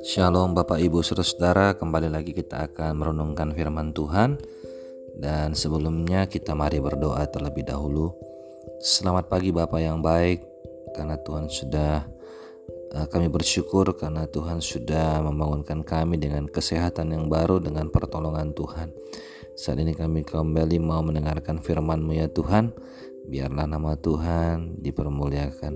Shalom Bapak Ibu Saudara, kembali lagi kita akan merenungkan firman Tuhan dan sebelumnya kita mari berdoa terlebih dahulu. Selamat pagi Bapak yang baik karena Tuhan sudah eh, kami bersyukur karena Tuhan sudah membangunkan kami dengan kesehatan yang baru dengan pertolongan Tuhan. Saat ini kami kembali mau mendengarkan firman-Mu ya Tuhan. Biarlah nama Tuhan dipermuliakan.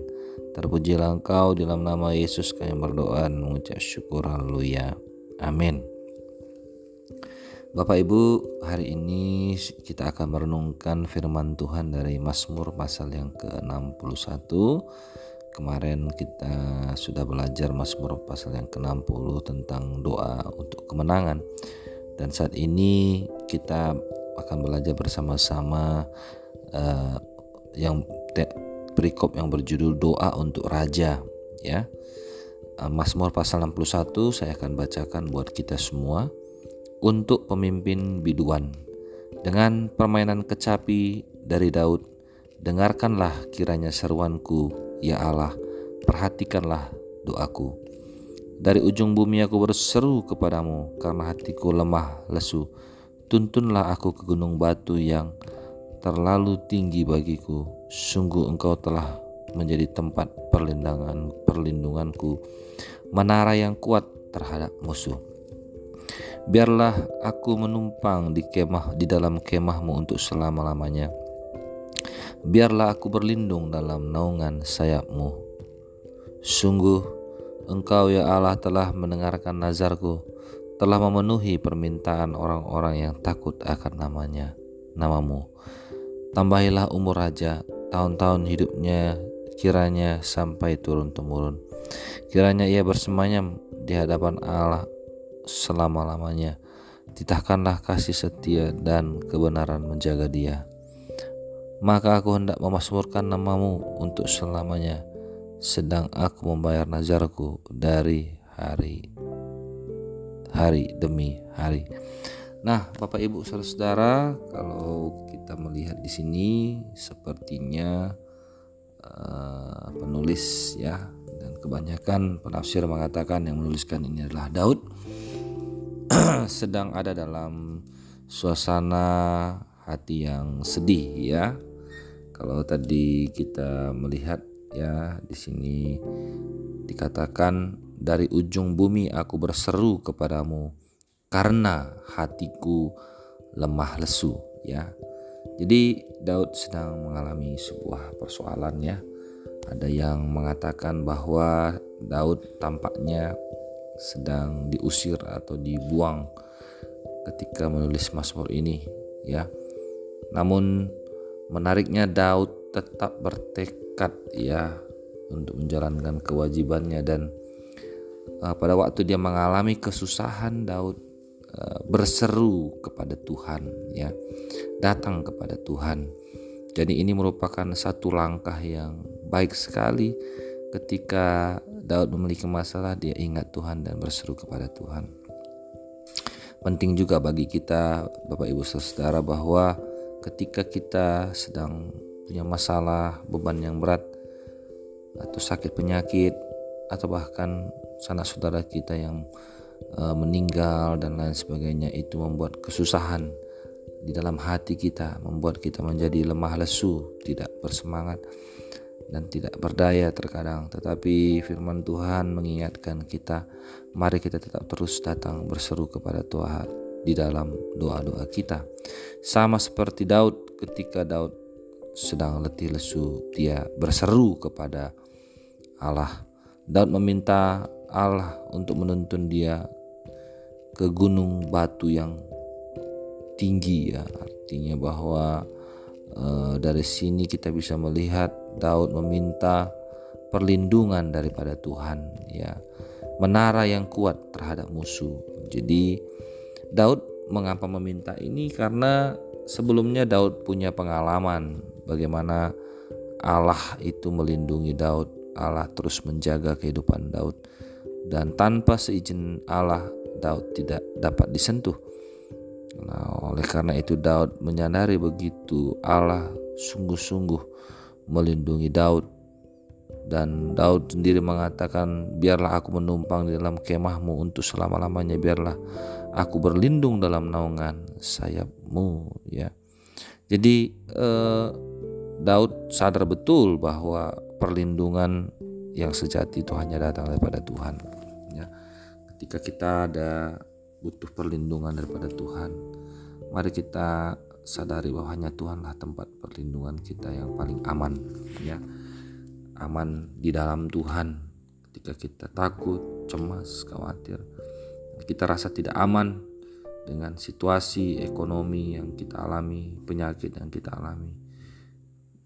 Terpujilah engkau dalam nama Yesus kami berdoa dan mengucap syukur haleluya. Amin. Bapak Ibu, hari ini kita akan merenungkan firman Tuhan dari Mazmur pasal yang ke-61. Kemarin kita sudah belajar Mazmur pasal yang ke-60 tentang doa untuk kemenangan. Dan saat ini kita akan belajar bersama-sama uh, yang perikop yang berjudul doa untuk raja ya. Eh, Mazmur pasal 61 saya akan bacakan buat kita semua untuk pemimpin biduan. Dengan permainan kecapi dari Daud, dengarkanlah kiranya seruanku, ya Allah, perhatikanlah doaku. Dari ujung bumi aku berseru kepadamu karena hatiku lemah lesu. Tuntunlah aku ke gunung batu yang terlalu tinggi bagiku. Sungguh engkau telah menjadi tempat perlindungan perlindunganku, menara yang kuat terhadap musuh. Biarlah aku menumpang di kemah di dalam kemahmu untuk selama-lamanya. Biarlah aku berlindung dalam naungan sayapmu. Sungguh engkau ya Allah telah mendengarkan nazarku, telah memenuhi permintaan orang-orang yang takut akan namanya, namamu. Tambahilah umur raja, tahun-tahun hidupnya kiranya sampai turun-temurun. Kiranya ia bersemayam di hadapan Allah selama-lamanya. Titahkanlah kasih setia dan kebenaran menjaga dia. Maka aku hendak memasmurkan namamu untuk selamanya, sedang aku membayar nazarku dari hari hari demi hari. Nah, Bapak Ibu Saudara, kalau kita melihat di sini sepertinya uh, penulis ya dan kebanyakan penafsir mengatakan yang menuliskan ini adalah Daud sedang ada dalam suasana hati yang sedih ya. Kalau tadi kita melihat ya di sini dikatakan dari ujung bumi aku berseru kepadamu karena hatiku lemah lesu ya. Jadi Daud sedang mengalami sebuah persoalan ya. Ada yang mengatakan bahwa Daud tampaknya sedang diusir atau dibuang ketika menulis Mazmur ini ya. Namun menariknya Daud tetap bertekad ya untuk menjalankan kewajibannya dan uh, pada waktu dia mengalami kesusahan Daud berseru kepada Tuhan ya. Datang kepada Tuhan. Jadi ini merupakan satu langkah yang baik sekali ketika Daud memiliki masalah dia ingat Tuhan dan berseru kepada Tuhan. Penting juga bagi kita Bapak Ibu Saudara bahwa ketika kita sedang punya masalah beban yang berat atau sakit penyakit atau bahkan sanak saudara kita yang uh, meninggal dan lain sebagainya itu membuat kesusahan di dalam hati kita, membuat kita menjadi lemah lesu, tidak bersemangat dan tidak berdaya terkadang. Tetapi firman Tuhan mengingatkan kita, mari kita tetap terus datang berseru kepada Tuhan di dalam doa-doa kita. Sama seperti Daud ketika Daud sedang letih lesu, dia berseru kepada Allah. Daud meminta Allah untuk menuntun dia ke gunung batu yang tinggi ya. Artinya bahwa e, dari sini kita bisa melihat Daud meminta perlindungan daripada Tuhan ya. Menara yang kuat terhadap musuh. Jadi Daud mengapa meminta ini? Karena sebelumnya Daud punya pengalaman bagaimana Allah itu melindungi Daud Allah terus menjaga kehidupan Daud dan tanpa seizin Allah Daud tidak dapat disentuh. Nah, oleh karena itu Daud menyadari begitu Allah sungguh-sungguh melindungi Daud. Dan Daud sendiri mengatakan biarlah aku menumpang di dalam kemahmu untuk selama-lamanya. Biarlah aku berlindung dalam naungan sayapmu ya. Jadi eh, Daud sadar betul bahwa perlindungan yang sejati itu hanya datang daripada Tuhan ya ketika kita ada butuh perlindungan daripada Tuhan mari kita sadari bahwa hanya Tuhanlah tempat perlindungan kita yang paling aman ya aman di dalam Tuhan ketika kita takut, cemas, khawatir. Kita rasa tidak aman dengan situasi ekonomi yang kita alami, penyakit yang kita alami.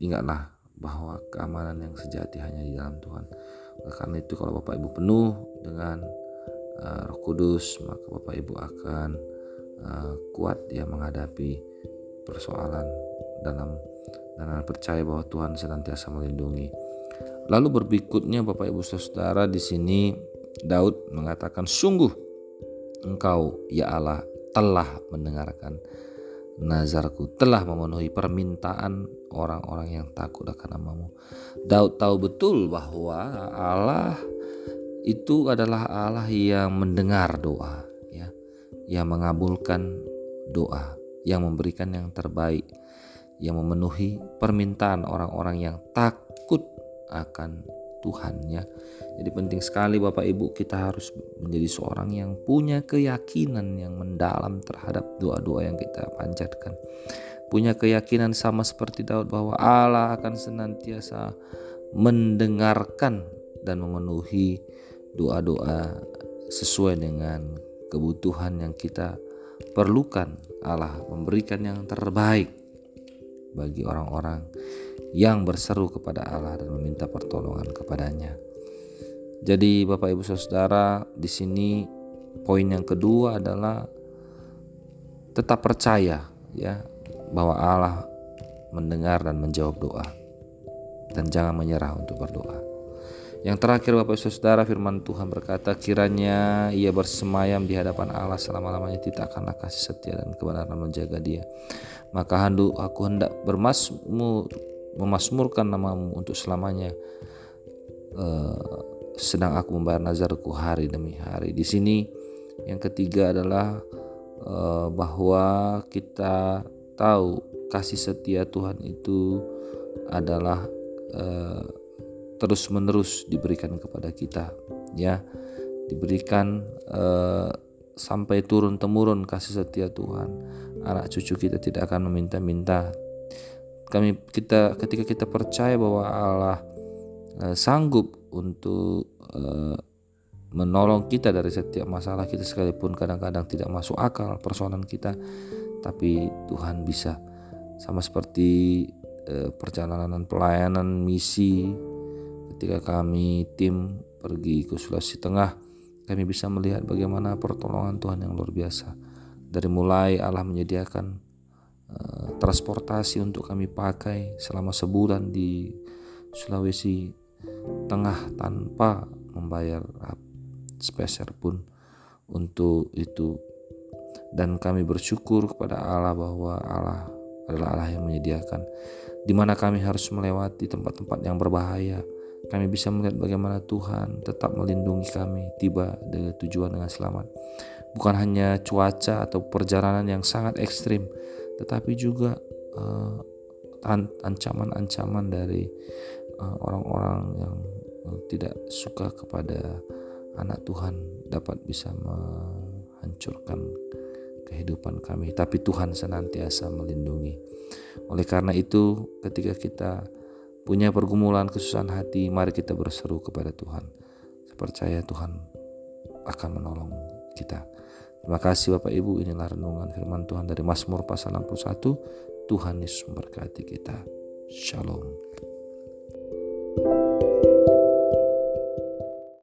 Ingatlah bahwa keamanan yang sejati hanya di dalam Tuhan. karena itu kalau Bapak Ibu penuh dengan uh, Roh Kudus, maka Bapak Ibu akan uh, kuat ya menghadapi persoalan dalam dan percaya bahwa Tuhan senantiasa melindungi Lalu berikutnya Bapak Ibu Saudara di sini Daud mengatakan sungguh engkau ya Allah telah mendengarkan nazarku telah memenuhi permintaan orang-orang yang takut akan namamu. Daud tahu betul bahwa Allah itu adalah Allah yang mendengar doa ya, yang mengabulkan doa, yang memberikan yang terbaik, yang memenuhi permintaan orang-orang yang takut akan Tuhan ya. Jadi penting sekali Bapak Ibu kita harus menjadi seorang yang punya keyakinan yang mendalam terhadap doa-doa yang kita panjatkan. Punya keyakinan sama seperti Daud bahwa Allah akan senantiasa mendengarkan dan memenuhi doa-doa sesuai dengan kebutuhan yang kita perlukan. Allah memberikan yang terbaik bagi orang-orang yang berseru kepada Allah dan meminta pertolongan kepadanya. Jadi Bapak Ibu Saudara, di sini poin yang kedua adalah tetap percaya ya bahwa Allah mendengar dan menjawab doa dan jangan menyerah untuk berdoa. Yang terakhir Bapak Ibu Saudara firman Tuhan berkata kiranya ia bersemayam di hadapan Allah selama-lamanya tidak akan kasih setia dan kebenaran menjaga dia. Maka handuk aku hendak bermasmur memasmurkan namamu untuk selamanya. Uh, sedang aku membayar nazarku hari demi hari. Di sini yang ketiga adalah uh, bahwa kita tahu kasih setia Tuhan itu adalah uh, terus menerus diberikan kepada kita ya diberikan uh, sampai turun temurun kasih setia Tuhan anak cucu kita tidak akan meminta-minta kami kita ketika kita percaya bahwa Allah uh, sanggup untuk uh, menolong kita dari setiap masalah kita sekalipun kadang-kadang tidak masuk akal persoalan kita tapi Tuhan bisa. Sama seperti uh, perjalanan pelayanan misi ketika kami tim pergi ke Sulawesi Tengah kami bisa melihat bagaimana pertolongan Tuhan yang luar biasa. Dari mulai Allah menyediakan transportasi untuk kami pakai selama sebulan di Sulawesi Tengah tanpa membayar spesial pun untuk itu. Dan kami bersyukur kepada Allah bahwa Allah adalah Allah yang menyediakan. Di mana kami harus melewati tempat-tempat yang berbahaya. Kami bisa melihat bagaimana Tuhan tetap melindungi kami tiba dengan tujuan dengan selamat. Bukan hanya cuaca atau perjalanan yang sangat ekstrim, tetapi juga uh, ancaman-ancaman dari uh, orang-orang yang uh, tidak suka kepada anak Tuhan dapat bisa menghancurkan kehidupan kami. Tapi Tuhan senantiasa melindungi. Oleh karena itu, ketika kita punya pergumulan kesusahan hati, mari kita berseru kepada Tuhan. Saya percaya Tuhan akan menolong kita. Terima kasih Bapak Ibu, inilah renungan firman Tuhan dari Mazmur pasal 61. Tuhan Yesus memberkati kita. Shalom.